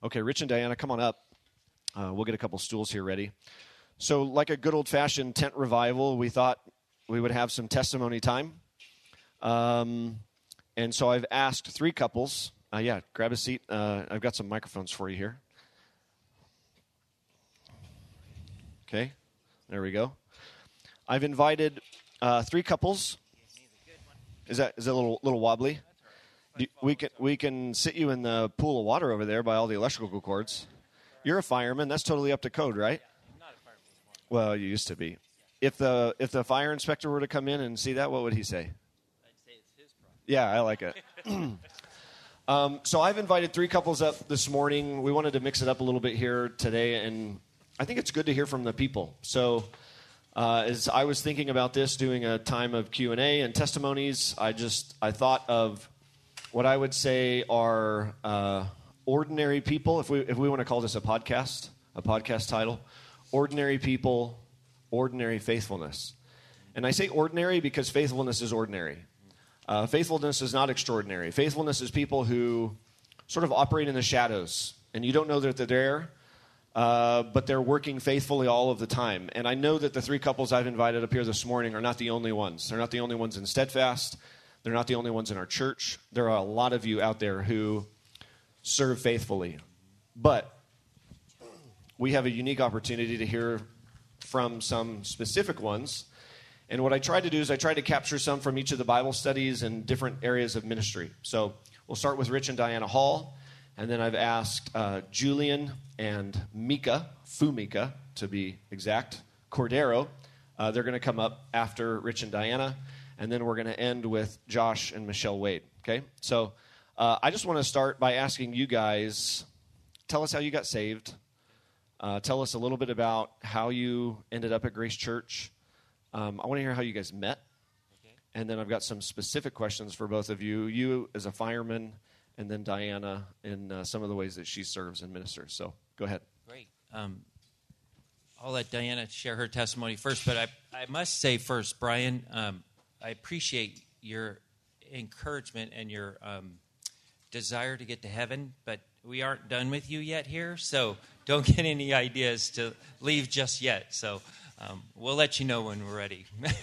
Okay, Rich and Diana, come on up. Uh, we'll get a couple stools here ready. So, like a good old fashioned tent revival, we thought we would have some testimony time. Um, and so I've asked three couples. Uh, yeah, grab a seat. Uh, I've got some microphones for you here. Okay, there we go. I've invited uh, three couples. Is that is that a little little wobbly? We can we can sit you in the pool of water over there by all the electrical cords. You're a fireman. That's totally up to code, right? Well, you used to be. If the if the fire inspector were to come in and see that, what would he say? Yeah, I like it. um, so I've invited three couples up this morning. We wanted to mix it up a little bit here today, and I think it's good to hear from the people. So uh, as I was thinking about this, doing a time of Q and A and testimonies, I just I thought of what I would say are uh, ordinary people. If we if we want to call this a podcast, a podcast title, ordinary people, ordinary faithfulness. And I say ordinary because faithfulness is ordinary. Uh, faithfulness is not extraordinary. Faithfulness is people who sort of operate in the shadows, and you don't know that they're there, uh, but they're working faithfully all of the time. And I know that the three couples I've invited up here this morning are not the only ones. They're not the only ones in Steadfast. They're not the only ones in our church. There are a lot of you out there who serve faithfully. But we have a unique opportunity to hear from some specific ones and what I tried to do is I tried to capture some from each of the Bible studies and different areas of ministry. So we'll start with Rich and Diana Hall. And then I've asked uh, Julian and Mika, Fumika to be exact, Cordero. Uh, they're going to come up after Rich and Diana. And then we're going to end with Josh and Michelle Wade. Okay? So uh, I just want to start by asking you guys tell us how you got saved. Uh, tell us a little bit about how you ended up at Grace Church. Um, I want to hear how you guys met. Okay. And then I've got some specific questions for both of you. You as a fireman, and then Diana in uh, some of the ways that she serves and ministers. So go ahead. Great. Um, I'll let Diana share her testimony first, but I, I must say first, Brian, um, I appreciate your encouragement and your um, desire to get to heaven, but we aren't done with you yet here, so don't get any ideas to leave just yet. So um, we'll let you know when we're ready.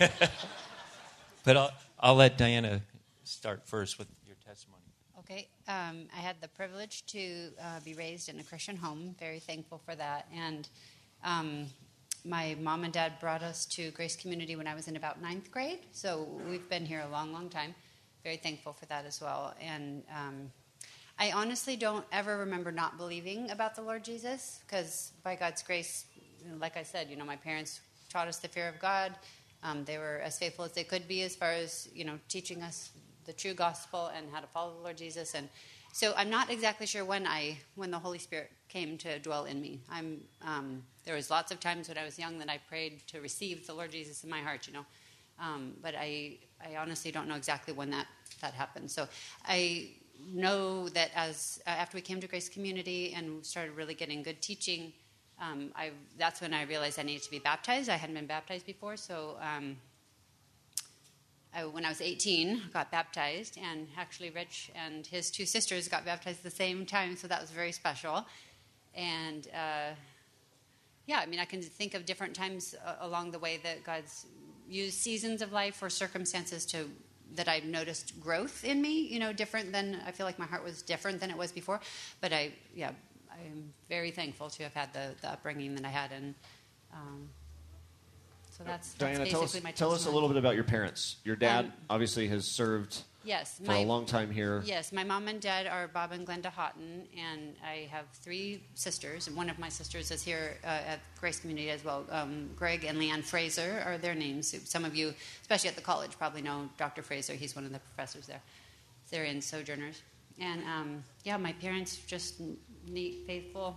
but I'll, I'll let Diana start first with your testimony. Okay. Um, I had the privilege to uh, be raised in a Christian home. Very thankful for that. And um, my mom and dad brought us to Grace Community when I was in about ninth grade. So we've been here a long, long time. Very thankful for that as well. And um, I honestly don't ever remember not believing about the Lord Jesus because by God's grace, like I said, you know, my parents taught us the fear of God. Um, they were as faithful as they could be as far as you know teaching us the true gospel and how to follow the Lord Jesus. And so I'm not exactly sure when I when the Holy Spirit came to dwell in me. I'm um, there was lots of times when I was young that I prayed to receive the Lord Jesus in my heart. You know. Um, but I, I honestly don't know exactly when that, that happened. So I know that as uh, after we came to Grace Community and started really getting good teaching, um, I, that's when I realized I needed to be baptized. I hadn't been baptized before, so um, I, when I was 18, got baptized, and actually Rich and his two sisters got baptized at the same time, so that was very special. And uh, yeah, I mean, I can think of different times uh, along the way that God's used seasons of life or circumstances to that I've noticed growth in me. You know, different than I feel like my heart was different than it was before. But I, yeah, I'm very thankful to have had the, the upbringing that I had, and um, so that's, that's Diana. tell us, tell us a little bit about your parents. Your dad um, obviously has served. Yes, for my, a long time here. Yes, my mom and dad are Bob and Glenda Houghton, and I have three sisters. And one of my sisters is here uh, at Grace Community as well. Um, Greg and Leanne Fraser are their names. Some of you, especially at the college, probably know Dr. Fraser. He's one of the professors there. They're in Sojourners. And um, yeah, my parents just neat, faithful,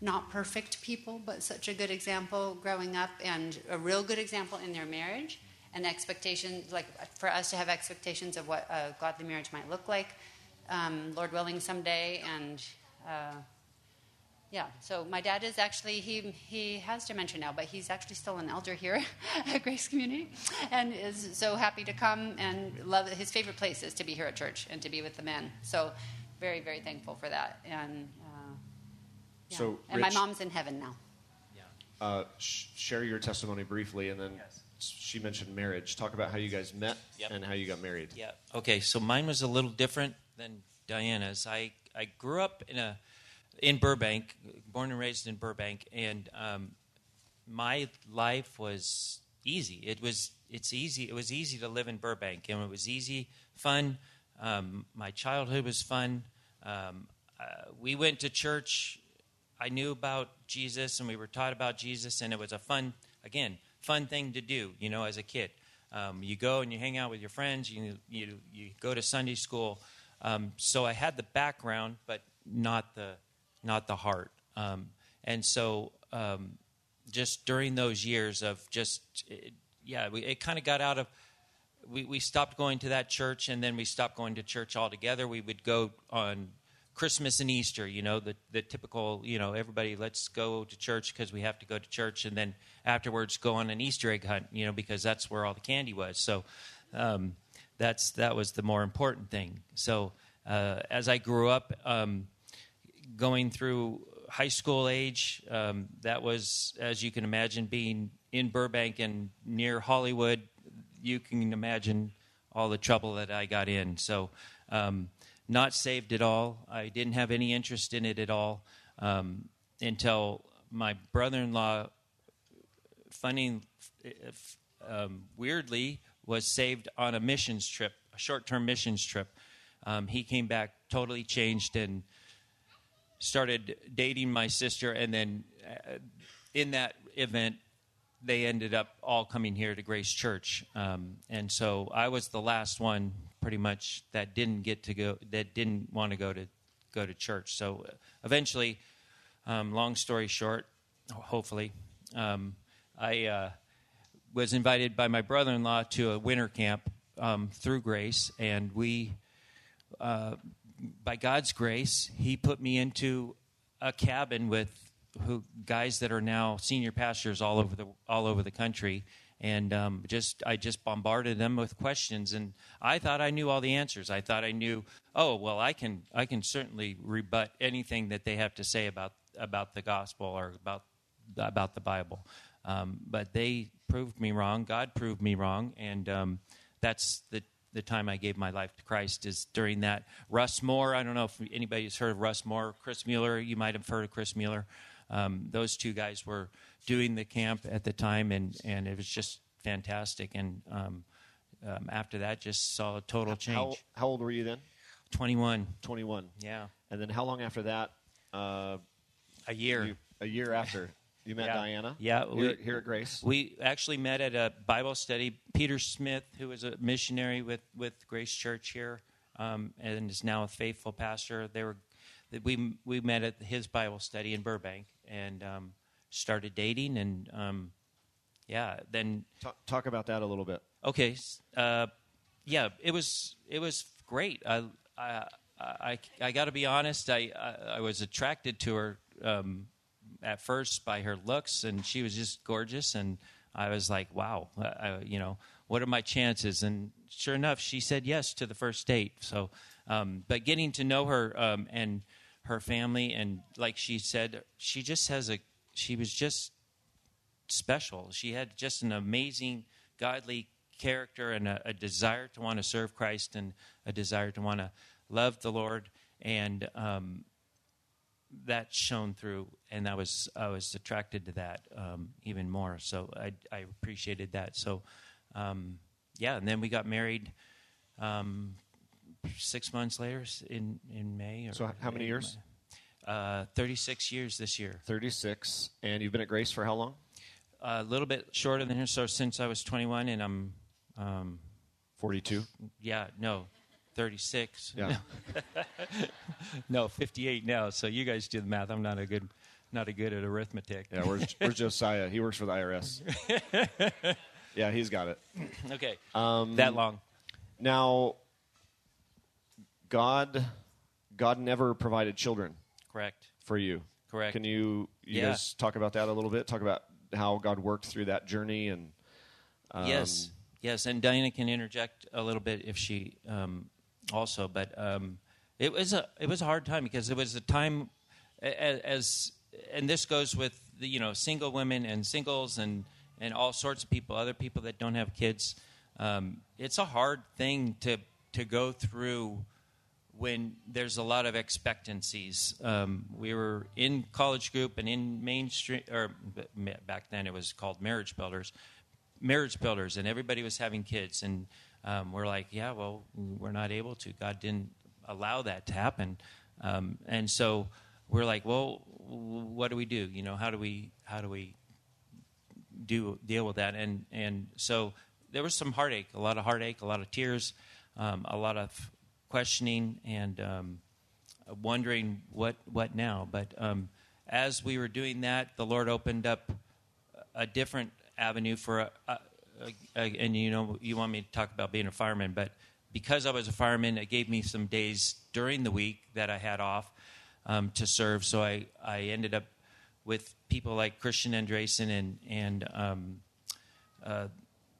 not perfect people, but such a good example growing up and a real good example in their marriage and expectations, like for us to have expectations of what a godly marriage might look like, um, Lord willing, someday. And uh, yeah, so my dad is actually, he, he has dementia now, but he's actually still an elder here at Grace Community and is so happy to come and love his favorite place is to be here at church and to be with the men. So very, very thankful for that. And Yeah. So, and my mom's in heaven now. Yeah. Uh, sh- share your testimony briefly, and then Yes. She mentioned marriage. Talk about how you guys met Yep. and how you got married. Yeah. Okay. So mine was a little different than Diana's. I I grew up in a in Burbank, born and raised in Burbank, and um, my life was easy. It was it's easy. It was easy to live in Burbank, and it was easy, fun. Um, my childhood was fun. Um, uh, we went to church. I knew about Jesus, and we were taught about Jesus, and it was a fun, again, fun thing to do. You know, as a kid, um, you go and you hang out with your friends. You you you go to Sunday school. Um, so I had the background, but not the not the heart. Um, and so um, just during those years of just it, yeah, we, it kind of got out of. We, we stopped going to that church, and then we stopped going to church altogether. We would go on Christmas and Easter, you know, the, the typical, you know, everybody, let's go to church because we have to go to church, and then afterwards go on an Easter egg hunt, you know, because that's where all the candy was. So um, that's that was the more important thing. So uh, as I grew up, um, going through high school age, um, that was, as you can imagine, being in Burbank and near Hollywood, you can imagine all the trouble that I got in. So, um, not saved at all. I didn't have any interest in it at all um, until my brother in law, funny, um, weirdly, was saved on a missions trip, a short term missions trip. Um, he came back totally changed and started dating my sister, and then uh, in that event, they ended up all coming here to Grace Church, um, and so I was the last one, pretty much, that didn't get to go, that didn't want to go to go to church. So eventually, um, long story short, hopefully, um, I uh, was invited by my brother-in-law to a winter camp um, through Grace, and we uh, by God's grace, He put me into a cabin with who guys that are now senior pastors all over the all over the country, and um, just I just bombarded them with questions, and I thought I knew all the answers. I thought I knew. Oh well, I can I can certainly rebut anything that they have to say about about the gospel or about about the Bible. Um, but they proved me wrong. God proved me wrong, and um, that's the the time I gave my life to Christ is during that. Russ Moore, I don't know if anybody's heard of Russ Moore. Chris Mueller, you might have heard of Chris Mueller. Um, those two guys were doing the camp at the time, and, and it was just fantastic. And um, um, after that, just saw a total change. How, how old were you then? 21, 21. yeah. And then how long after that? Uh, A year. you, a year after you met Yeah. Diana. Yeah, Here, we- here at Grace. We actually met at a Bible study. Peter Smith, who was a missionary with, with Grace Church here, um, and is now a faithful pastor. They were, we we met at his Bible study in Burbank and um, started dating, and um, yeah, then Talk, talk about that a little bit. okay, uh, yeah, it was it was great. I I I, I got to be honest. I, I I was attracted to her um, at first by her looks, and she was just gorgeous. And I was like, wow, I, you know, what are my chances? And sure enough, she said yes to the first date. So, um, but getting to know her um, and her family, and like she said, she just has a she was just special. She had just an amazing, godly character and a, a desire to want to serve Christ and a desire to want to love the Lord. And um, that shone through, and I was I was attracted to that um, even more. So I, I appreciated that. So um, yeah, and then we got married um, six months later in in May. Or, So how many years? Uh, Thirty six years this year. 36. And you've been at Grace for how long? a little bit shorter than her. So since I was 21, and I'm, um, 42. yeah, no, 36. Yeah. no, 58 now. So you guys do the math. I'm not a good, not a good at arithmetic. Yeah, where's, where's Josiah? He works for the IRS. yeah, he's got it. okay, Um, that long. Now, God, God never provided children Correct. for you. Correct. Can you, you Yeah. guys talk about that a little bit? Talk about how God worked through that journey and. Um, yes, yes, and Diana can interject a little bit if she um, also. But um, it was a it was a hard time because it was a time a- a- as and this goes with the, you know single women and singles and and all sorts of people, other people that don't have kids. Um, it's a hard thing to to go through when there's a lot of expectancies. Um, we were in college group and in mainstream, or back then it was called marriage builders, marriage builders, and everybody was having kids, and um, we're like, yeah, well, we're not able to. God didn't allow that to happen, um, and so we're like, well, what do we do? You know, how do we how do we do deal with that? And and so there was some heartache, a lot of heartache, a lot of tears, um, a lot of questioning and um, wondering what what now. But um, as we were doing that, the Lord opened up a different avenue for a, a, a, and you know you want me to talk about being a fireman, but because I was a fireman, it gave me some days during the week that I had off um, to serve. So I I ended up with people like Christian Andresen and and um, uh,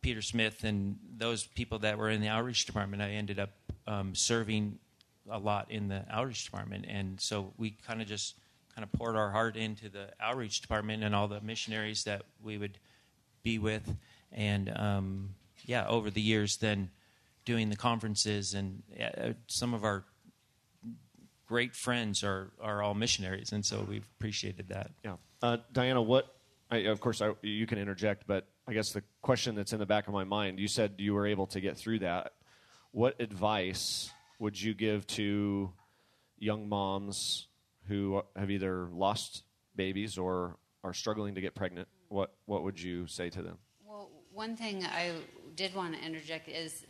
Peter Smith and those people that were in the outreach department. I ended up um, serving a lot in the outreach department, and so we kind of just kind of poured our heart into the outreach department and all the missionaries that we would be with, and um, yeah, over the years, then doing the conferences and uh, some of our great friends are are all missionaries, and so we've appreciated that. Yeah, uh, Diana, what? I, of course, I, you can interject, but I guess the question that's in the back of my mind, you said you were able to get through that what advice would you give to young moms who have either lost babies or are struggling to get pregnant? What what would you say to them? Well, one thing I did want to interject is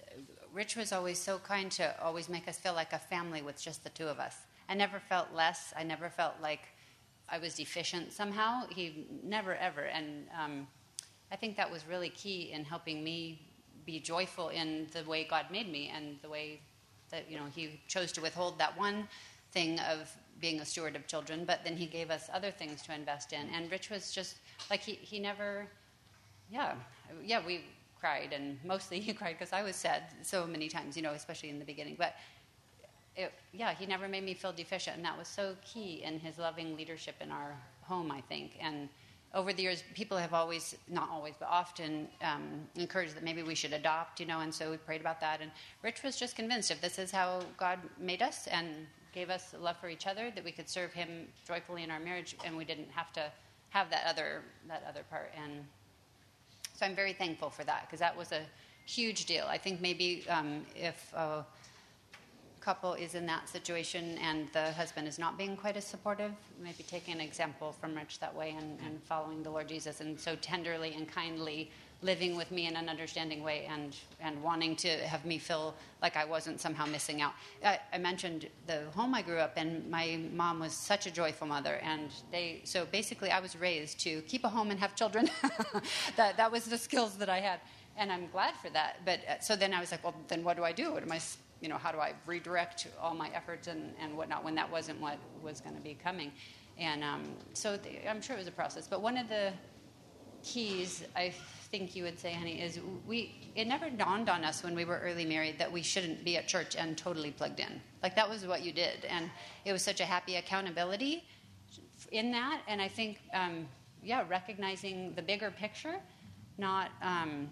Rich was always so kind to always make us feel like a family with just the two of us. I never felt less. I never felt like I was deficient somehow. He never ever, and um, I think that was really key in helping me be joyful in the way God made me and the way that you know He chose to withhold that one thing of being a steward of children, but then He gave us other things to invest in. And Rich was just like he he never, yeah, yeah, we cried and mostly he cried because I was sad so many times, you know, especially in the beginning, but. It, yeah, he never made me feel deficient, and that was so key in his loving leadership in our home, I think. And over the years, people have always, not always, but often um, encouraged that maybe we should adopt, you know, and so we prayed about that. And Rich was just convinced if this is how God made us and gave us love for each other, that we could serve Him joyfully in our marriage, and we didn't have to have that other that other part. And so I'm very thankful for that because that was a huge deal. I think maybe um, if uh, couple is in that situation and the husband is not being quite as supportive, maybe taking an example from Rich that way and, and following the Lord Jesus and so tenderly and kindly living with me in an understanding way and, and wanting to have me feel like I wasn't somehow missing out. I, I, mentioned the home I grew up in. My mom was such a joyful mother, and they so basically I was raised to keep a home and have children. that that was the skills that I had, and I'm glad for that. But uh, so then I was like, well, then what do I do? What am I you know, how do I redirect all my efforts and, and whatnot when that wasn't what was going to be coming. And um, so the, I'm sure it was a process. But one of the keys, I think you would say, honey, is we, it never dawned on us when we were early married that we shouldn't be at church and totally plugged in. Like that was what you did. And it was such a happy accountability in that. And I think, um, yeah, recognizing the bigger picture, not. Um,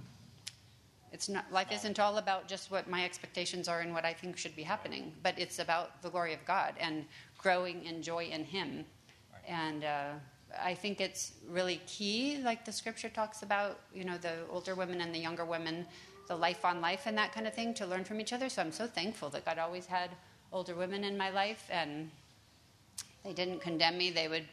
it's not life isn't all about just what my expectations are and what I think should be happening, but it's about the glory of God and growing in joy in Him. Right. And uh, I think it's really key, like the Scripture talks about, you know, the older women and the younger women, the life on life and that kind of thing, to learn from each other. So I'm so thankful that God always had older women in my life, and they didn't condemn me; they would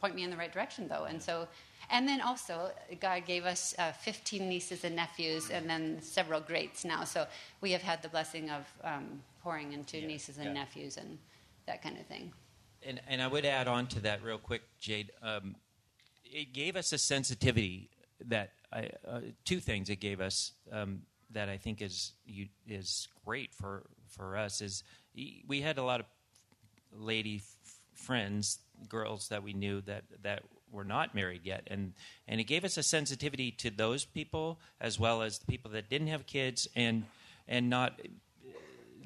point me in the right direction, though. And so and then also, God gave us uh, 15 nieces and nephews, and then several greats now. So we have had the blessing of um, pouring into yeah, nieces and yeah. nephews and that kind of thing. And, and I would add on to that real quick, Jade. Um, it gave us a sensitivity that I, uh, two things it gave us um, that I think is is great for for us is we had a lot of lady f- friends, girls that we knew that that were not married yet, and and it gave us a sensitivity to those people as well as the people that didn't have kids and and not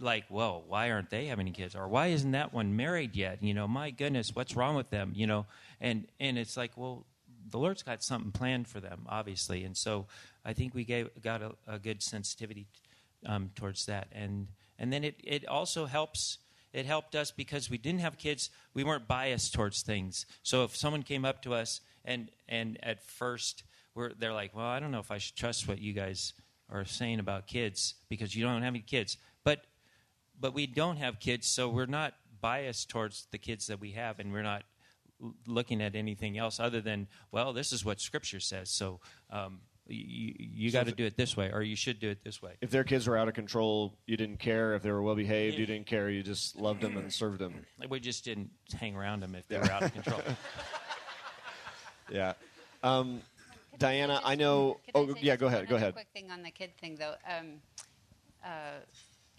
like, well, why aren't they having kids, or why isn't that one married yet? You know, my goodness, what's wrong with them? You know, and and it's like, well, the Lord's got something planned for them, obviously, and so I think we gave got a, a good sensitivity um, towards that, and and then it it also helps. It helped us because we didn't have kids. We weren't biased towards things. So if someone came up to us and and at first we're, they're like, well, I don't know if I should trust what you guys are saying about kids because you don't have any kids. But but we don't have kids, so we're not biased towards the kids that we have, and we're not looking at anything else other than, well, this is what Scripture says. So um, you, you got to do it this way, or you should do it this way. If their kids were out of control, you didn't care. If they were well behaved, you didn't care. You just loved them and served them. We just didn't hang around them if they were out of control. Yeah. Um, Diana, I know. Oh, say yeah. Go ahead. Go another ahead. Quick thing on the kid thing, though. Um, uh,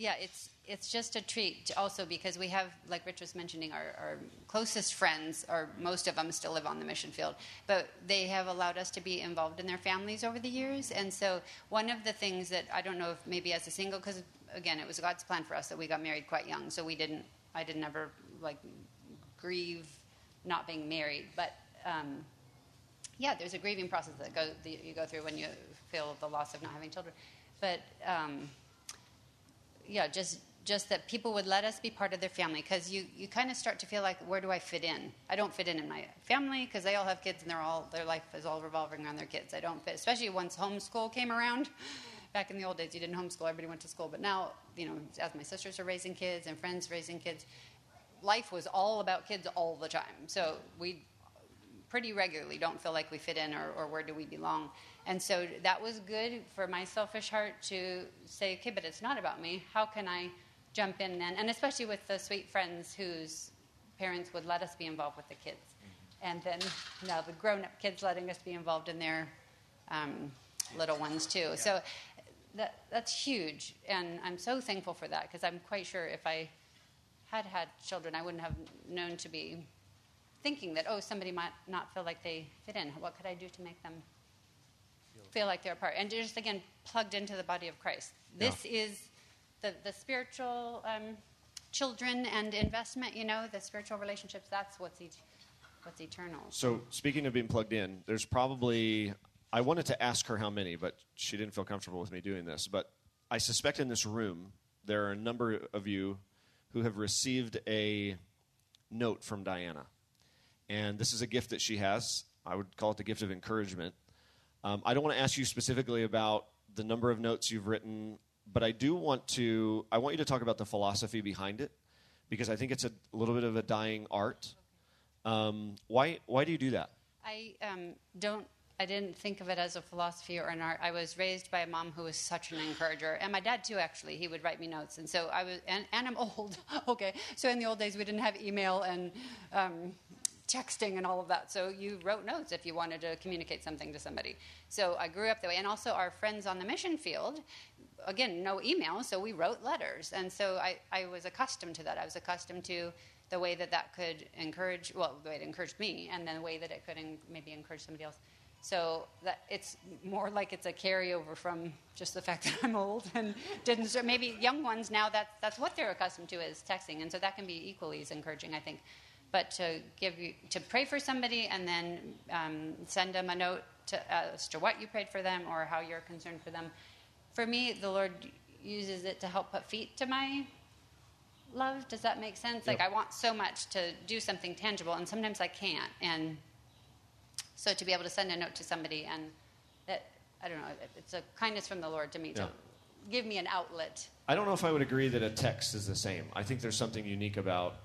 yeah, it's it's just a treat. Also, because we have, like Rich was mentioning, our, our closest friends, or most of them, still live on the mission field, but they have allowed us to be involved in their families over the years. And so, one of the things that I don't know if maybe as a single, because again, it was God's plan for us that we got married quite young, so we didn't. I didn't ever like grieve not being married, but. Um, yeah, there's a grieving process that, go, that you go through when you feel the loss of not having children. But um, yeah, just just that people would let us be part of their family because you, you kind of start to feel like where do I fit in? I don't fit in in my family because they all have kids and they're all their life is all revolving around their kids. I don't fit, especially once homeschool came around. Back in the old days, you didn't homeschool; everybody went to school. But now, you know, as my sisters are raising kids and friends raising kids, life was all about kids all the time. So we pretty regularly don't feel like we fit in or, or where do we belong. And so that was good for my selfish heart to say, okay, but it's not about me. How can I jump in then? And especially with the sweet friends whose parents would let us be involved with the kids. And then now the grown up kids letting us be involved in their um, little ones too. So that, that's huge. And I'm so thankful for that because I'm quite sure if I had had children, I wouldn't have known to be thinking that, oh, somebody might not feel like they fit in. What could I do to make them feel like they're a part? And just, again, plugged into the body of Christ. This is the, the spiritual um, children and investment, you know, the spiritual relationships, that's what's, et- what's eternal. So, speaking of being plugged in, there's probably. I wanted to ask her how many, but she didn't feel comfortable with me doing this. But I suspect in this room, there are a number of you who have received a note from Diana. And this is a gift that she has. I would call it the gift of encouragement. Um, I don't want to ask you specifically about the number of notes you've written, but I do want to. I want you to talk about the philosophy behind it, because I think it's a little bit of a dying art. Um, why? Why do you do that? I um, don't. I didn't think of it as a philosophy or an art. I was raised by a mom who was such an encourager, and my dad too. Actually, he would write me notes, and so I was. And, and I'm old. okay, so in the old days we didn't have email and um, texting and all of that. So you wrote notes if you wanted to communicate something to somebody. So I grew up that way, and also our friends on the mission field. Again, no email, so we wrote letters, and so I, I was accustomed to that. I was accustomed to the way that that could encourage, well, the way it encouraged me, and then the way that it could maybe encourage somebody else. So that it's more like it's a carryover from just the fact that I'm old and didn't. So maybe young ones now that's that's what they're accustomed to is texting, and so that can be equally as encouraging, I think. But to give you to pray for somebody and then um, send them a note to, as to what you prayed for them or how you're concerned for them. For me, the Lord uses it to help put feet to my love. Does that make sense? Like I want so much to do something tangible, and sometimes I can't. And so to be able to send a note to somebody and that I don't know, it's a kindness from the Lord to me Yeah. to give me an outlet. I don't know if I would agree that a text is the same. I think there's something unique about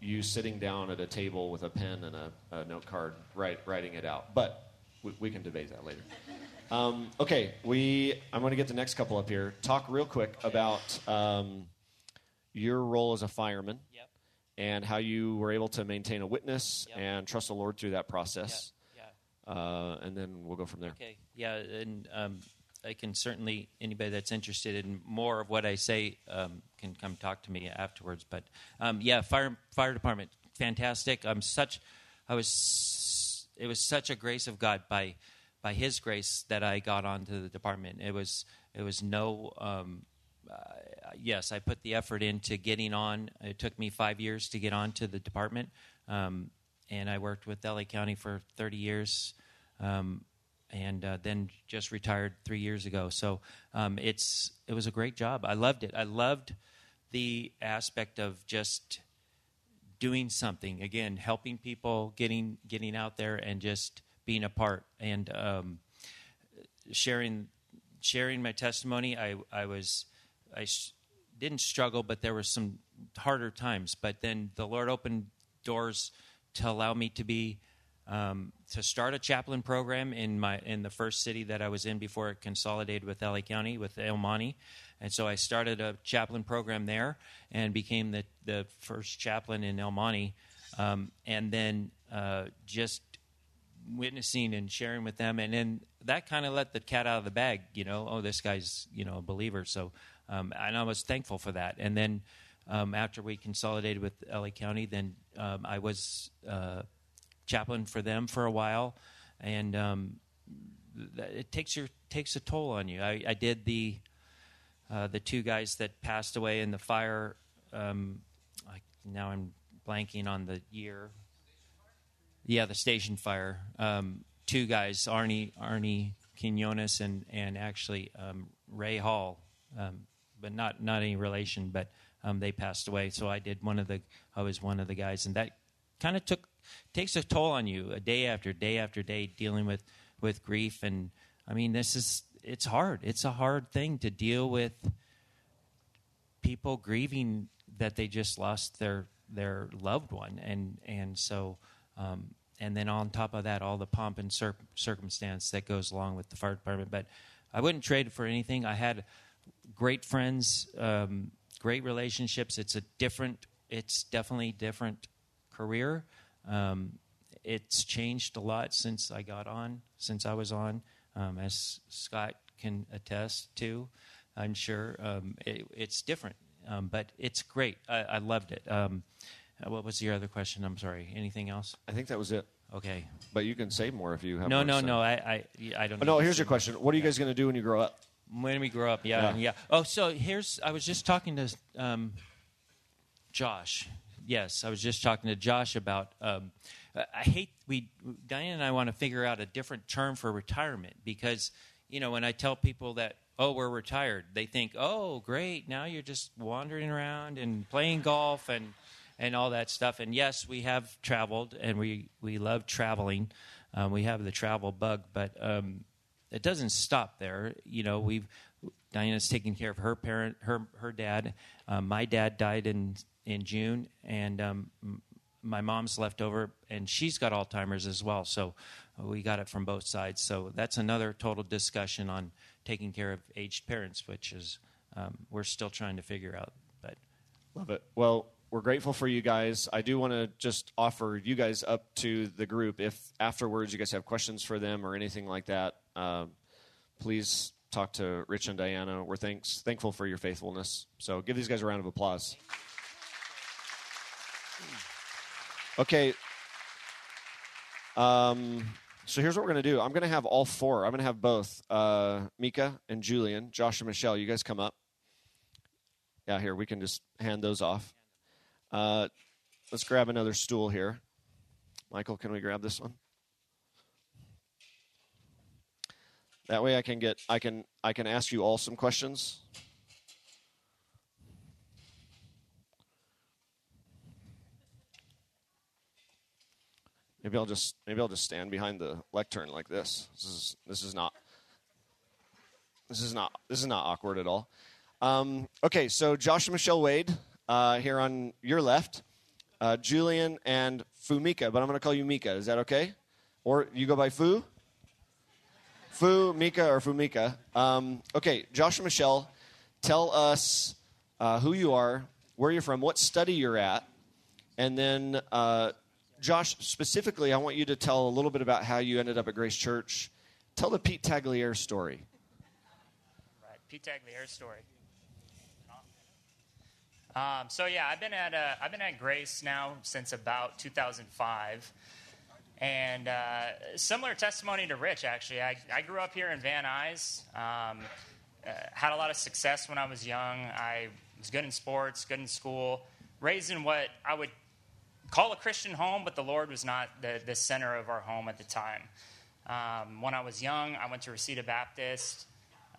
you sitting down at a table with a pen and a, a note card, write, writing it out. But we, we can debate that later. Um, okay, we. I'm going to get the next couple up here. Talk real quick about um, your role as a fireman Yep. and how you were able to maintain a witness Yep. and trust the Lord through that process. Yeah. yeah. Uh, and then we'll go from there. Okay. Yeah, and um, I can certainly anybody that's interested in more of what I say um, can come talk to me afterwards. But um, yeah, fire fire department, fantastic. I'm such, I was, it was such a grace of God by by His grace that I got onto the department. It was it was no. Um, yes, I put the effort into getting on. It took me five years to get on to the department, um, and I worked with LA County for 30 years, um, and uh, then just retired three years ago. So um, it's it was a great job. I loved it. I loved the aspect of just doing something again, helping people, getting getting out there, and just being a part and um, sharing sharing my testimony. I I was I sh- didn't struggle, but there were some harder times. But then the Lord opened doors to allow me to be um, to start a chaplain program in my in the first city that I was in before it consolidated with LA County with El Monte. And so I started a chaplain program there and became the, the first chaplain in El Monte. Um, and then uh, just witnessing and sharing with them. And then that kind of let the cat out of the bag, you know, oh, this guy's, you know, a believer. So, um, and I was thankful for that. And then um, after we consolidated with LA County, then um, I was uh, chaplain for them for a while. And um, it takes your takes a toll on you. I, I did the uh, the two guys that passed away in the fire. Um, I, now I'm blanking on the year. Yeah, the station fire. Um, two guys, Arnie Arnie Quinones and and actually um, Ray Hall, um, but not not any relation. But um, they passed away. So I did one of the. I was one of the guys, and that kind of took takes a toll on you, a day after day after day, dealing with with grief. And I mean, this is it's hard. It's a hard thing to deal with people grieving that they just lost their their loved one, and and so um, and then on top of that, all the pomp and cir- circumstance that goes along with the fire department. But I wouldn't trade it for anything. I had great friends, um, great relationships. It's a different. It's definitely different career. Um, it's changed a lot since I got on, since I was on um, as Scott can attest to. I'm sure um, it, it's different, um, but it's great. I, I loved it. Um, what was your other question? I'm sorry. Anything else? I think that was it. Okay. But you can say more if you have. No, no, no. I, I, I don't. Oh, know. no, here's your question. What are you guys going to do when you grow up? When we grow up, yeah, Yeah. yeah. Oh, so here's. I was just talking to um, Josh. Yes, I was just talking to Josh about. Um, I hate we Diane and I want to figure out a different term for retirement because you know when I tell people that oh we're retired, they think oh great now you're just wandering around and playing golf and and all that stuff. And yes, we have traveled and we we love traveling. Um, we have the travel bug, but um, it doesn't stop there. You know, we've Diana's taking care of her parent, her her dad. Um, my dad died in in June, and um, my mom's left over, and she's got Alzheimer's as well. So uh, we got it from both sides. So that's another total discussion on taking care of aged parents, which is um, we're still trying to figure out. But Love it. Well, we're grateful for you guys. I do want to just offer you guys up to the group. If afterwards you guys have questions for them or anything like that, um, please talk to Rich and Diana. We're thanks thankful for your faithfulness. So give these guys a round of applause. Okay. Um, so here's what we're going to do. I'm going to have all four. I'm going to have both uh, Mika and Julian, Josh and Michelle. You guys come up. Yeah, here we can just hand those off. Uh, let's grab another stool here. Michael, can we grab this one? That way, I can get I can I can ask you all some questions. Maybe I'll just maybe I'll just stand behind the lectern like this. This is this is not this is not this is not awkward at all. Um, okay, so Josh and Michelle Wade uh, here on your left, uh, Julian and Fumika, but I'm going to call you Mika. Is that okay? Or you go by Fu? Fu, Mika, or Fumika. Um, okay, Josh and Michelle, tell us uh, who you are, where you're from, what study you're at, and then uh, Josh, specifically, I want you to tell a little bit about how you ended up at Grace Church. Tell the Pete Tagliere story. Right, Pete Tagliere story. Um, so yeah, I've been at uh, I've been at Grace now since about 2005, and uh, similar testimony to Rich actually. I, I grew up here in Van Nuys. Um, uh, had a lot of success when I was young. I was good in sports, good in school, raised in what I would call a Christian home, but the Lord was not the, the center of our home at the time. Um, when I was young, I went to Reseda Baptist,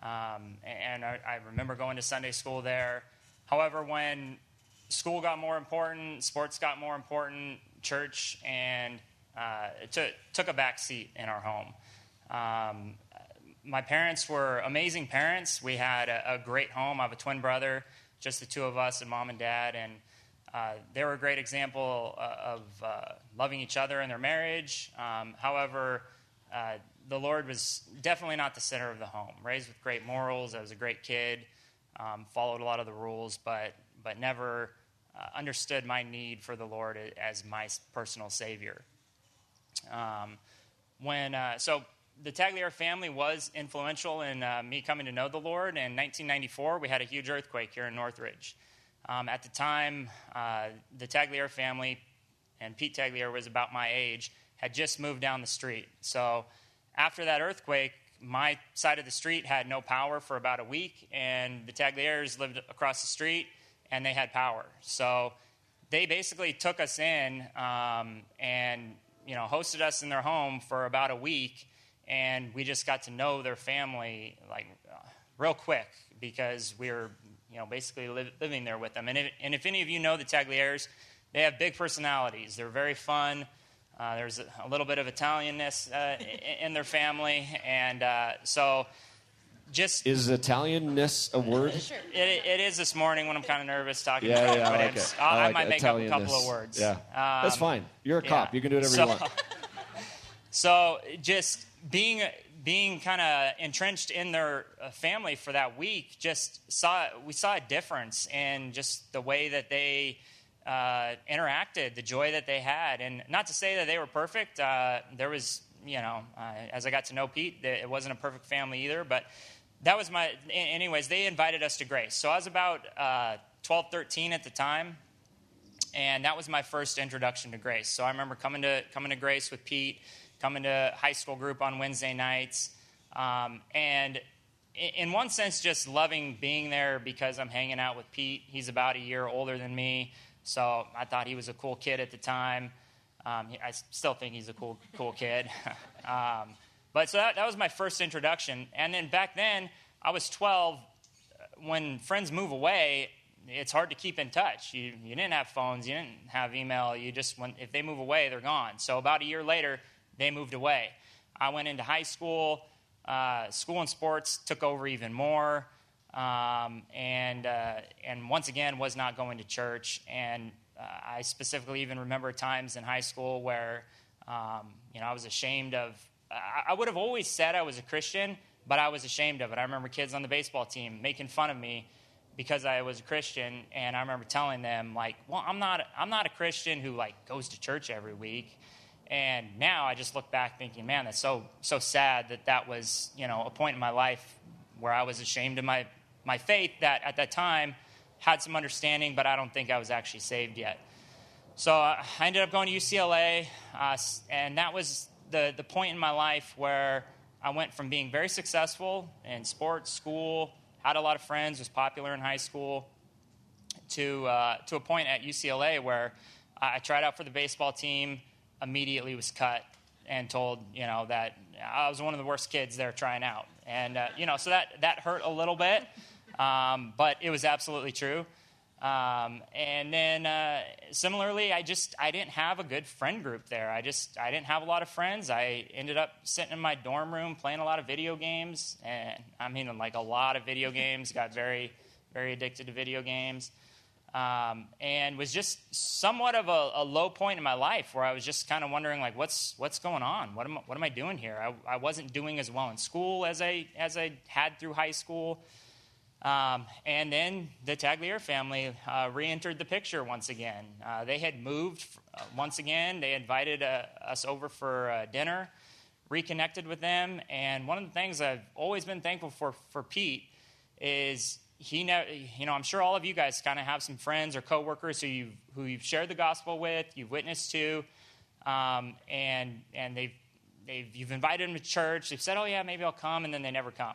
um, and I, I remember going to Sunday school there. However, when school got more important, sports got more important, church, and uh, took a back seat in our home. Um, my parents were amazing parents. We had a, a, great home. I have a twin brother, just the two of us, and mom and dad, and uh, they were a great example uh, of uh, loving each other in their marriage. Um, however, uh, the Lord was definitely not the center of the home. Raised with great morals, I was a great kid, um, followed a lot of the rules, but but never uh, understood my need for the Lord as my personal Savior. Um, when so the Tagliere family was influential in me coming to know the Lord. In 1994, we had a huge earthquake here in Northridge. Um, at the time, uh, the Tagliere family, and Pete Tagliere was about my age, had just moved down the street. So after that earthquake, my side of the street had no power for about a week, and the Taglieres lived across the street and they had power. So they basically took us in um, and you know hosted us in their home for about a week, and we just got to know their family like uh, real quick because we were you know basically li- living there with them. And if, and if any of you know the Taglieres, they have big personalities. They're very fun. Uh, there's a, a, little bit of Italianness uh, in their family, and uh, so just is Italianness a word? Sure. It, it is this morning when I'm kind of nervous talking. Yeah, about yeah, it, I, like it. I, like might make up a couple of words. Yeah, um, that's fine. You're a cop. Yeah. You can do whatever so, you want. so just being being kind of entrenched in their uh, family for that week, just saw we saw a difference in just the way that they. Uh, interacted, the joy that they had, and not to say that they were perfect. Uh, there was, you know, uh, as I got to know Pete, it wasn't a perfect family either, but that was my, anyways, they invited us to Grace. So I was about uh, 12, 13 at the time, and that was my first introduction to Grace. So I remember coming to, coming to Grace with Pete, coming to high school group on Wednesday nights, um, and in one sense, just loving being there because I'm hanging out with Pete. He's about a year older than me, so I thought he was a cool kid at the time. Um, I still think he's a cool, cool kid. um, but so that, that was my first introduction. And then back then, I was 12. When friends move away, it's hard to keep in touch. You, you didn't have phones, you didn't have email. You just, when, if they move away, they're gone. So about a year later, they moved away. I went into high school. Uh, school and sports took over even more. Um, and, uh, and once again, was not going to church. And uh, I specifically even remember times in high school where um, you know, I was ashamed of I would have always said I was a Christian, but I was ashamed of it. I remember kids on the baseball team making fun of me because I was a Christian, and I remember telling them like, "Well, I'm not. I'm not a Christian who like goes to church every week." And now I just look back thinking, man, that's so so sad that that was you know a point in my life where I was ashamed of my my faith that at that time had some understanding, but I don't think I was actually saved yet. So I ended up going to UCLA, uh, and that was the, the point in my life where I went from being very successful in sports, school, had a lot of friends, was popular in high school, to, uh, to a point at UCLA where I tried out for the baseball team, immediately was cut, and told, you know, that I was one of the worst kids there trying out. And, uh, you know, so that, that hurt a little bit, um, but it was absolutely true. Um, and then uh, similarly, I just I didn't have a good friend group there. I just I didn't have a lot of friends. I ended up sitting in my dorm room playing a lot of video games, and I mean like a lot of video games. Got very very addicted to video games, um, and was just somewhat of a, a, low point in my life where I was just kind of wondering like what's what's going on? What am what am I doing here? I, I wasn't doing as well in school as I as I had through high school. Um, and then the Tagliere family uh, re entered the picture once again. Uh, they had moved uh, once again. They invited uh, us over for uh, dinner, reconnected with them. And one of the things I've always been thankful for for Pete is he know, you know, I'm sure all of you guys kind of have some friends or coworkers who you've, who you've shared the gospel with, you've witnessed to, um, and, and they've, they've, you've invited them to church. They've said, oh, yeah, maybe I'll come, and then they never come.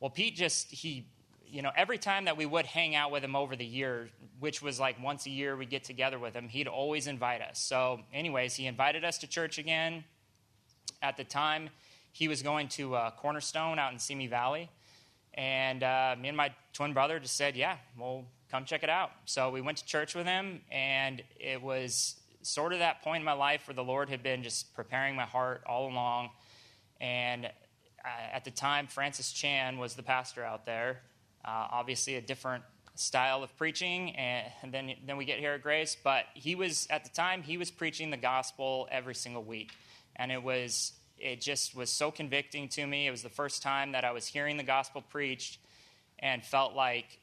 Well, Pete just he, you know, every time that we would hang out with him over the year, which was like once a year, we'd get together with him. He'd always invite us. So, anyways, he invited us to church again. At the time, he was going to uh, Cornerstone out in Simi Valley, and uh, me and my twin brother just said, "Yeah, well, come check it out." So we went to church with him, and it was sort of that point in my life where the Lord had been just preparing my heart all along. And uh, at the time, Francis Chan was the pastor out there. Uh, obviously, a different style of preaching, and, and then then we get here at Grace. But he was at the time he was preaching the gospel every single week, and it was it just was so convicting to me. It was the first time that I was hearing the gospel preached, and felt like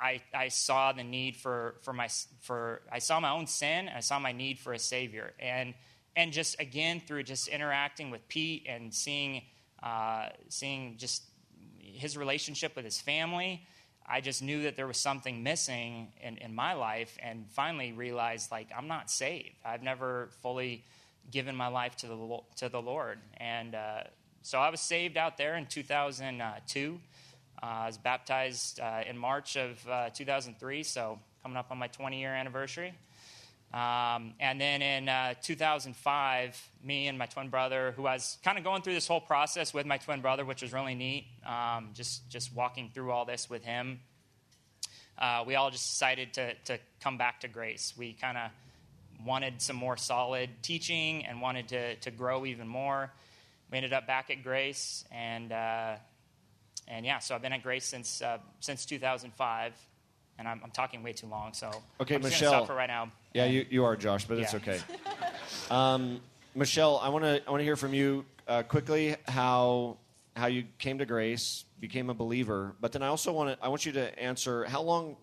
I, I saw the need for, for my for I saw my own sin. I saw my need for a savior, and and just again through just interacting with Pete and seeing uh, seeing just his relationship with his family, I just knew that there was something missing in, in my life, and finally realized like I'm not saved. I've never fully given my life to the to the Lord, and uh, so I was saved out there in 2002. Uh, I was baptized uh, in March of uh, 2003, so coming up on my 20 year anniversary. Um, and then in uh, 2005, me and my twin brother, who I was kind of going through this whole process with my twin brother, which was really neat, um, just, just walking through all this with him, uh, we all just decided to, to come back to grace. We kind of wanted some more solid teaching and wanted to, to grow even more. We ended up back at Grace, and uh, and yeah, so I've been at Grace since uh, since 2005, and I'm, I'm, talking way too long, so okay, I'm Michelle. stop for right now. Yeah, you, you are Josh, but yeah. it's okay. um, Michelle, I want to I want to hear from you uh, quickly how how you came to Grace, became a believer, but then I also want to I want you to answer how long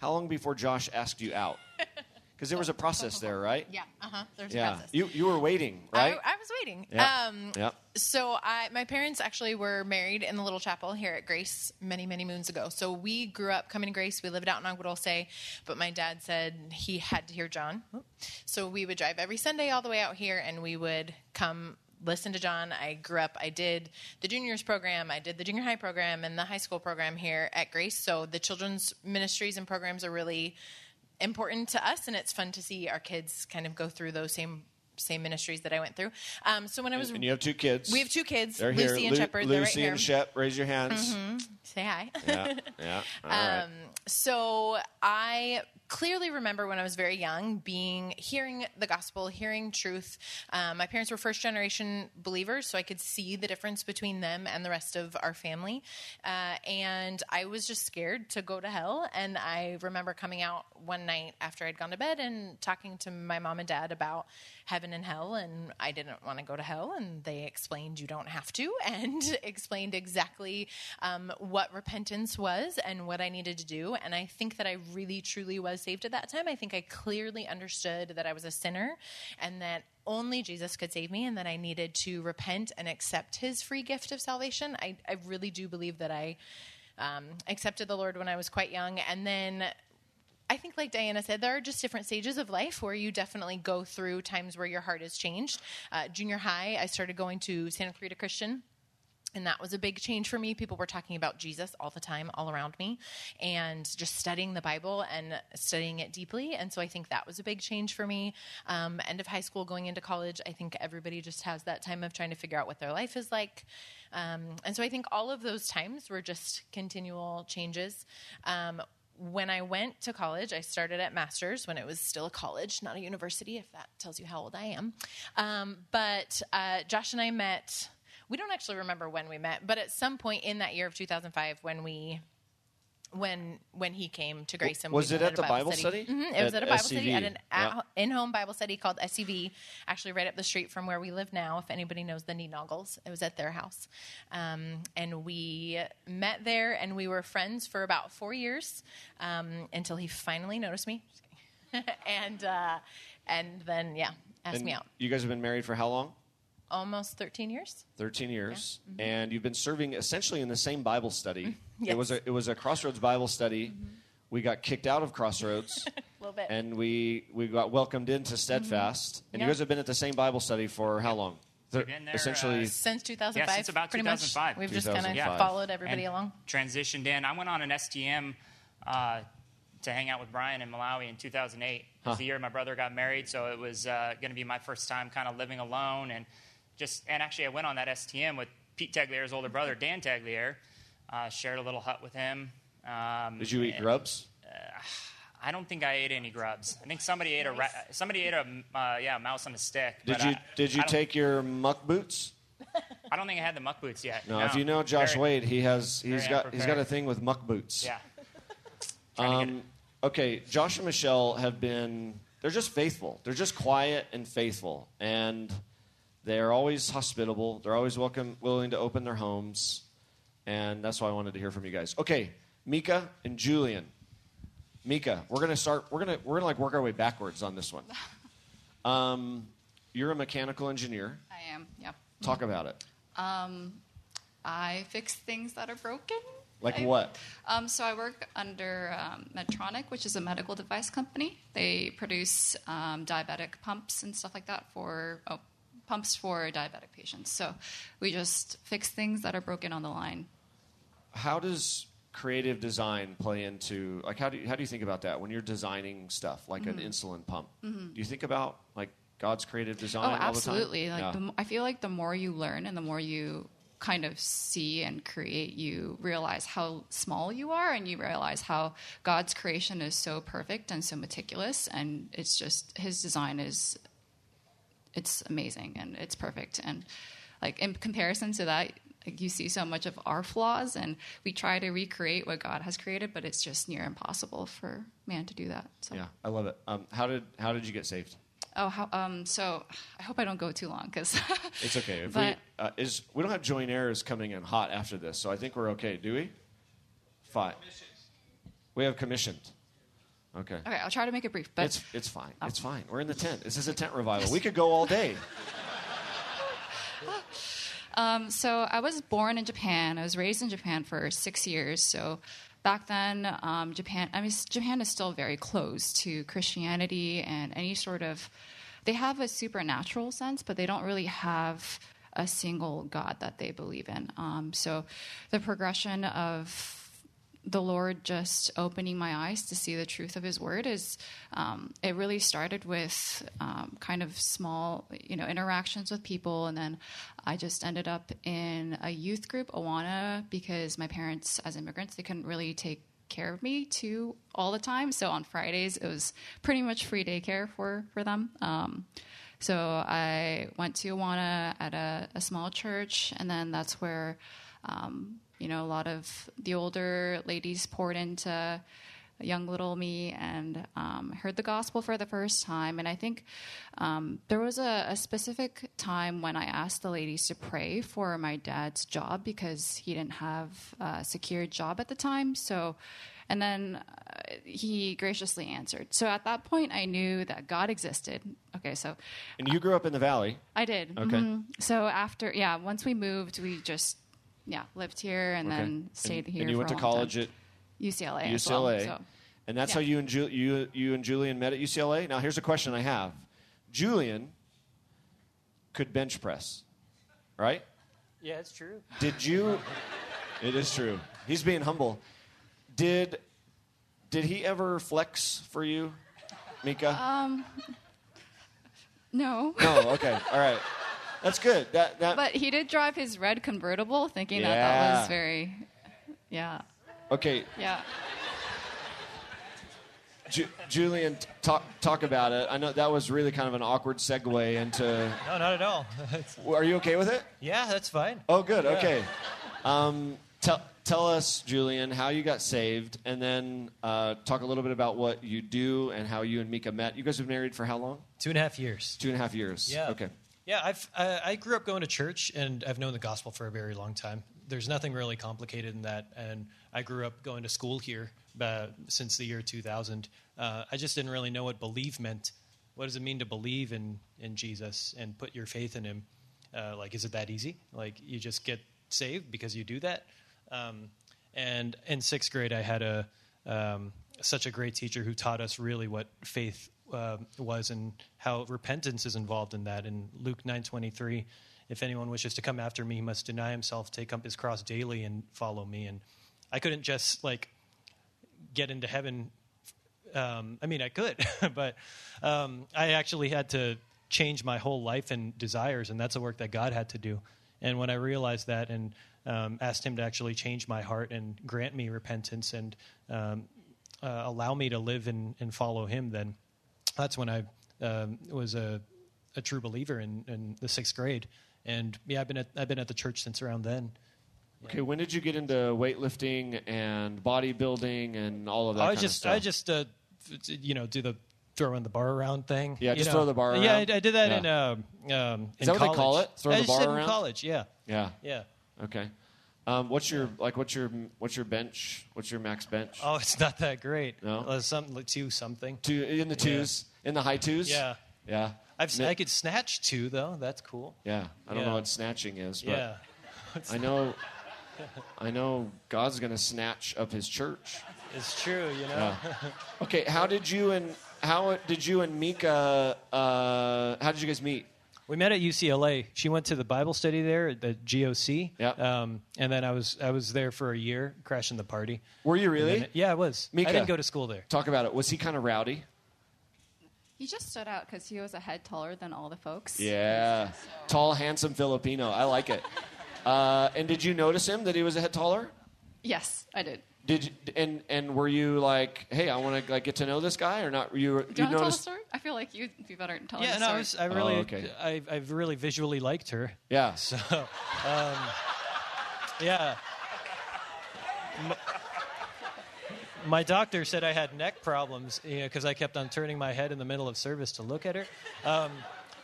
how long before Josh asked you out. Because there was a process there, right? Yeah. Uh huh. There's yeah. a process. You you were waiting, right? I, I was waiting. Yeah. Um, yeah. So I, my parents actually were married in the little chapel here at Grace many, many moons ago. So we grew up coming to Grace. We lived out in Dulce, but my dad said he had to hear John. So we would drive every Sunday all the way out here, and we would come listen to John. I grew up, I did the juniors program, I did the junior high program, and the high school program here at Grace. So the children's ministries and programs are really important to us, and it's fun to see our kids kind of go through those same same ministries that I went through. Um, so when I was, and you have two kids. We have two kids, They're Lucy here. and Lu- Shepard. Lucy They're right here. and Shep, raise your hands. Mm-hmm. Say hi. Yeah, yeah. All right. Um, so I clearly remember when I was very young being hearing the gospel, hearing truth. Um, my parents were first generation believers, so I could see the difference between them and the rest of our family. Uh, and I was just scared to go to hell. And I remember coming out one night after I'd gone to bed and talking to my mom and dad about heaven and hell. And I didn't want to go to hell. And they explained you don't have to, and explained exactly um, what repentance was and what I needed to do. And I think that I really, truly was saved at that time. I think I clearly understood that I was a sinner and that only Jesus could save me and that I needed to repent and accept his free gift of salvation. I, I really do believe that I um, accepted the Lord when I was quite young. And then I think, like Diana said, there are just different stages of life where you definitely go through times where your heart has changed. Uh, junior high, I started going to Santa Clarita Christian and that was a big change for me. People were talking about Jesus all the time, all around me, and just studying the Bible and studying it deeply. And so I think that was a big change for me. Um, end of high school, going into college, I think everybody just has that time of trying to figure out what their life is like. Um, and so I think all of those times were just continual changes. Um, when I went to college, I started at Masters when it was still a college, not a university, if that tells you how old I am. Um, but uh, Josh and I met we don't actually remember when we met, but at some point in that year of 2005, when we when when he came to Grace and was it at the Bible study? Mm-hmm. It was at a Bible SCV. study at an in-home Bible study called SCV, actually right up the street from where we live now. If anybody knows the Noggles, it was at their house, um, and we met there, and we were friends for about four years um, until he finally noticed me, and uh, and then yeah, asked And me out. You guys have been married for how long? Almost 13 years. 13 years. And you've been serving essentially in the same Bible study. It was a it was a Crossroads Bible study. We got kicked out of Crossroads. A little bit. and we we got welcomed into Steadfast. And you guys have been at the same Bible study for how long? They're been there, essentially uh, Since 2005, Yeah, since about pretty 2005. much. We've just kind of 2005. followed everybody and along. Transitioned in. I went on an STM uh, to hang out with Brian in Malawi in 2008. It was Huh. the year my brother got married, so it was uh, going to be my first time kind of living alone. And just and actually, I went on that STM with Pete Taglier's older brother, Dan Taglier. Uh, shared a little hut with him. Um, Did you eat and- grubs? I don't think I ate any grubs. I think somebody ate a ra- somebody ate a uh, yeah mouse on a stick. Did but you I- did you take your muck boots? I don't think I had the muck boots yet. No, if you know Josh Very- Wade, he has he's got he's got a thing with muck boots. Yeah. Trying to get Um, okay, Josh and Michelle have been they're just faithful. They're just quiet and faithful and they're always hospitable. They're always welcome willing to open their homes. And that's why I wanted to hear from you guys. Okay, Mika and Julian. Mika, we're gonna start we're gonna we're gonna like work our way backwards on this one. Um, you're a mechanical engineer. I am. Yep. Talk about it. Um, I fix things that are broken. Like I- what? Um, so I work under um, Medtronic, which is a medical device company. They produce um, diabetic pumps and stuff like that for oh, pumps for diabetic patients. So we just fix things that are broken on the line. how does creative design play into like how do you, how do you think about that when you're designing stuff like Mm-hmm. an insulin pump? Do you think about like God's creative design? Oh, all the time? absolutely. Like Yeah. the, I feel like the more you learn and the more you kind of see and create, you realize how small you are, and you realize how God's creation is so perfect and so meticulous, and it's just His design is it's amazing and it's perfect. And like in comparison to that. Like you see so much of our flaws, and we try to recreate what God has created, but it's just near impossible for man to do that. So. yeah, I love it. Um, how did how did you get saved? Oh, how, um, so I hope I don't go too long because It's okay. If But- we uh, is we don't have joinaires coming in hot after this, so I think we're okay. Do we? Fine. We have commissioned. Okay. Okay, I'll try to make it brief. But it's it's fine. It's fine. We're in the tent. This is a tent revival. We could go all day. um, so I was born in Japan. I was raised in Japan for six years. So back then, um, Japan. I mean, Japan is still very close to Christianity and any sort of. They have a supernatural sense, but they don't really have a single God that they believe in. Um, so the progression of the Lord just opening my eyes to see the truth of His Word is um, it really started with um, kind of small, you know, interactions with people, and then I just ended up in a youth group, Awana, because my parents, as immigrants, they couldn't really take care of me too all the time. So on Fridays, it was pretty much free daycare for for them. Um, so I went to Awana at a, a small church, and then that's where, um, you know, a lot of the older ladies poured into young little me and um, heard the gospel for the first time. And I think um, there was a, a specific time when I asked the ladies to pray for my dad's job because he didn't have a secure job at the time. So, and then uh, he graciously answered. So at that point, I knew that God existed. Okay, so And you grew up in the valley. I did. Okay. Mhm. So after, yeah, once we moved, we just, yeah, lived here and Okay. then stayed and, here. And you for went a to college time. at UCLA. as UCLA. well, so. And that's Yeah. how you and Ju- you you and Julian met at UCLA. Now here's a question I have: Julian could bench press, right? Yeah, it's true. Did you? it is true. He's being humble. Did did he ever flex for you, Mika? Um, No. no. Okay. All right. That's good. That that. But he did drive his red convertible, thinking that that was very, yeah, okay, yeah. Ju- Julian, talk talk about it. I know that was really kind of an awkward segue into. No, not at all. Are you okay with it? yeah, that's fine. Oh, good. Okay. Um, tell tell us, Julian, how you got saved, and then uh, talk a little bit about what you do and how you and Mika met. You guys have been married for how long? Two and a half years. Two and a half years. Yeah. Okay. Yeah, I've I, I grew up going to church, and I've known the gospel for a very long time. There's nothing really complicated in that, and I grew up going to school here uh, since the year 2000. Uh, I just didn't really know what believe meant. What does it mean to believe in in Jesus and put your faith in Him? Uh, like, is it that easy? Like, you just get saved because you do that? Um, and in sixth grade, I had a um, such a great teacher who taught us really what faith uh, was and how repentance is involved in that. In Luke nine twenty three, if anyone wishes to come after me, he must deny himself, take up his cross daily, and follow me. And I couldn't just like get into heaven. Um, I mean, I could, but um, I actually had to change my whole life and desires, and that's a work that God had to do. And when I realized that and um, asked Him to actually change my heart and grant me repentance and um, uh, allow me to live and, and follow Him, then that's when I um, was a, a true believer in, in the sixth grade. And yeah, I've been at, I've been at the church since around then. Okay, when did you get into weightlifting and bodybuilding and all of that I just? I just uh, you know do the throwing the bar around thing. Yeah, just know. throw the bar around. Yeah, I. I did that Yeah. in um, um, Is in that what they call it? Throw I the bar around? in college. Yeah, yeah. yeah. Okay. Um, what's your like? What's your what's your bench? What's your max bench? Oh, it's not that great. No? Uh, something like two something. Two in the twos, in the high twos. Yeah. Yeah. I've I could snatch two though. That's cool. Yeah. I don't know what snatching is, but Yeah. I know. I know God's gonna snatch up His church. It's true, you know. Yeah. Okay. How did you and how did you and Mika? Uh, how did you guys meet? We met at UCLA. She went to the Bible study there at the GOC. Yeah. Um, and then I was I was there for a year, crashing the party. Were you really? then- yeah, I was. Mika. I didn't go to school there. Talk about it. Was he kind of rowdy? He just stood out because he was a head taller than all the folks. Yeah. Tall, handsome Filipino. I like it. Uh, and did you notice him that he was a head taller? Yes, I did. Did you, and and were you like, hey, I want to like get to know this guy or not? You Do you want to tell the story? I feel like you'd be better at telling Yeah, the no, story. I, was, I really, Oh, okay. I, I've really visually liked her. Yeah. So, um, yeah. M- My doctor said I had neck problems because I kept on turning my head in the middle of service to look at her. Um,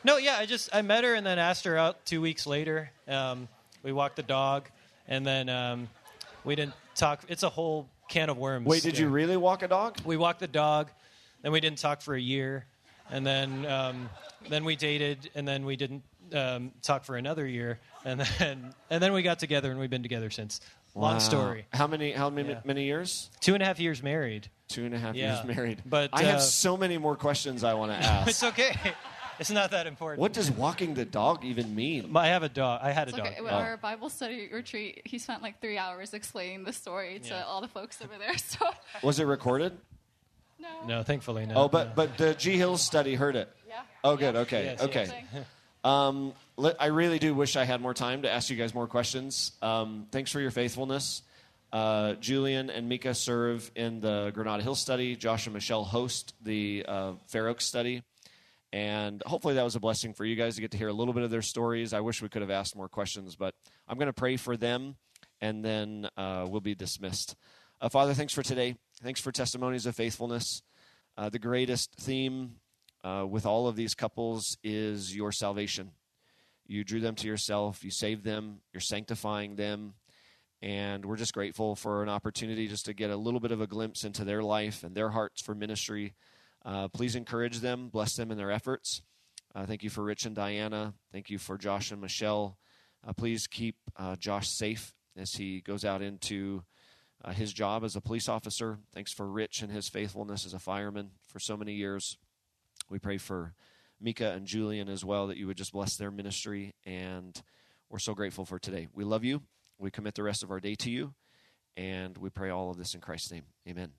no, yeah, I just I met her and then asked her out two weeks later. Um, we walked the dog, and then um, we didn't talk. It's a whole can of worms. Wait, did you really walk a dog? We walked the dog, then we didn't talk for a year, and then um, then we dated, and then we didn't um, talk for another year, and then and then we got together, and we've been together since. Long Wow. story. How many? How many? Yeah. Many years? Two and a half years married. Two and a half Yeah. years married. But, I have uh, so many more questions I want to ask. It's okay. It's not that important. what does walking the dog even mean? I have a dog. I had a It's dog. okay. At Oh. our Bible study retreat, he spent like three hours explaining the story to Yeah. all the folks over there. So, Was it recorded? no. No, thankfully no. Oh, but no. but the G Hills study heard it. Yeah. Oh, good. Okay. Yes, okay. Same. Um, let, I really do wish I had more time to ask you guys more questions. Um, thanks for your faithfulness. Uh, Julian and Mika serve in the Granada Hill study. Josh and Michelle host the uh, Fair Oaks study. And hopefully that was a blessing for you guys to get to hear a little bit of their stories. I wish we could have asked more questions, but I'm going to pray for them and then uh, we'll be dismissed. Uh, Father, thanks for today. Thanks for testimonies of faithfulness. Uh, the greatest theme uh, with all of these couples is your salvation. You drew them to yourself, you saved them, you're sanctifying them, and we're just grateful for an opportunity just to get a little bit of a glimpse into their life and their hearts for ministry. Uh, please encourage them, bless them in their efforts. Uh, thank you for Rich and Diana. Thank you for Josh and Michelle. Uh, please keep uh, Josh safe as he goes out into uh, his job as a police officer. Thanks for Rich and his faithfulness as a fireman for so many years. We pray for Mika and Julian as well that you would just bless their ministry. And we're so grateful for today. We love you. We commit the rest of our day to you. And we pray all of this in Christ's name. Amen.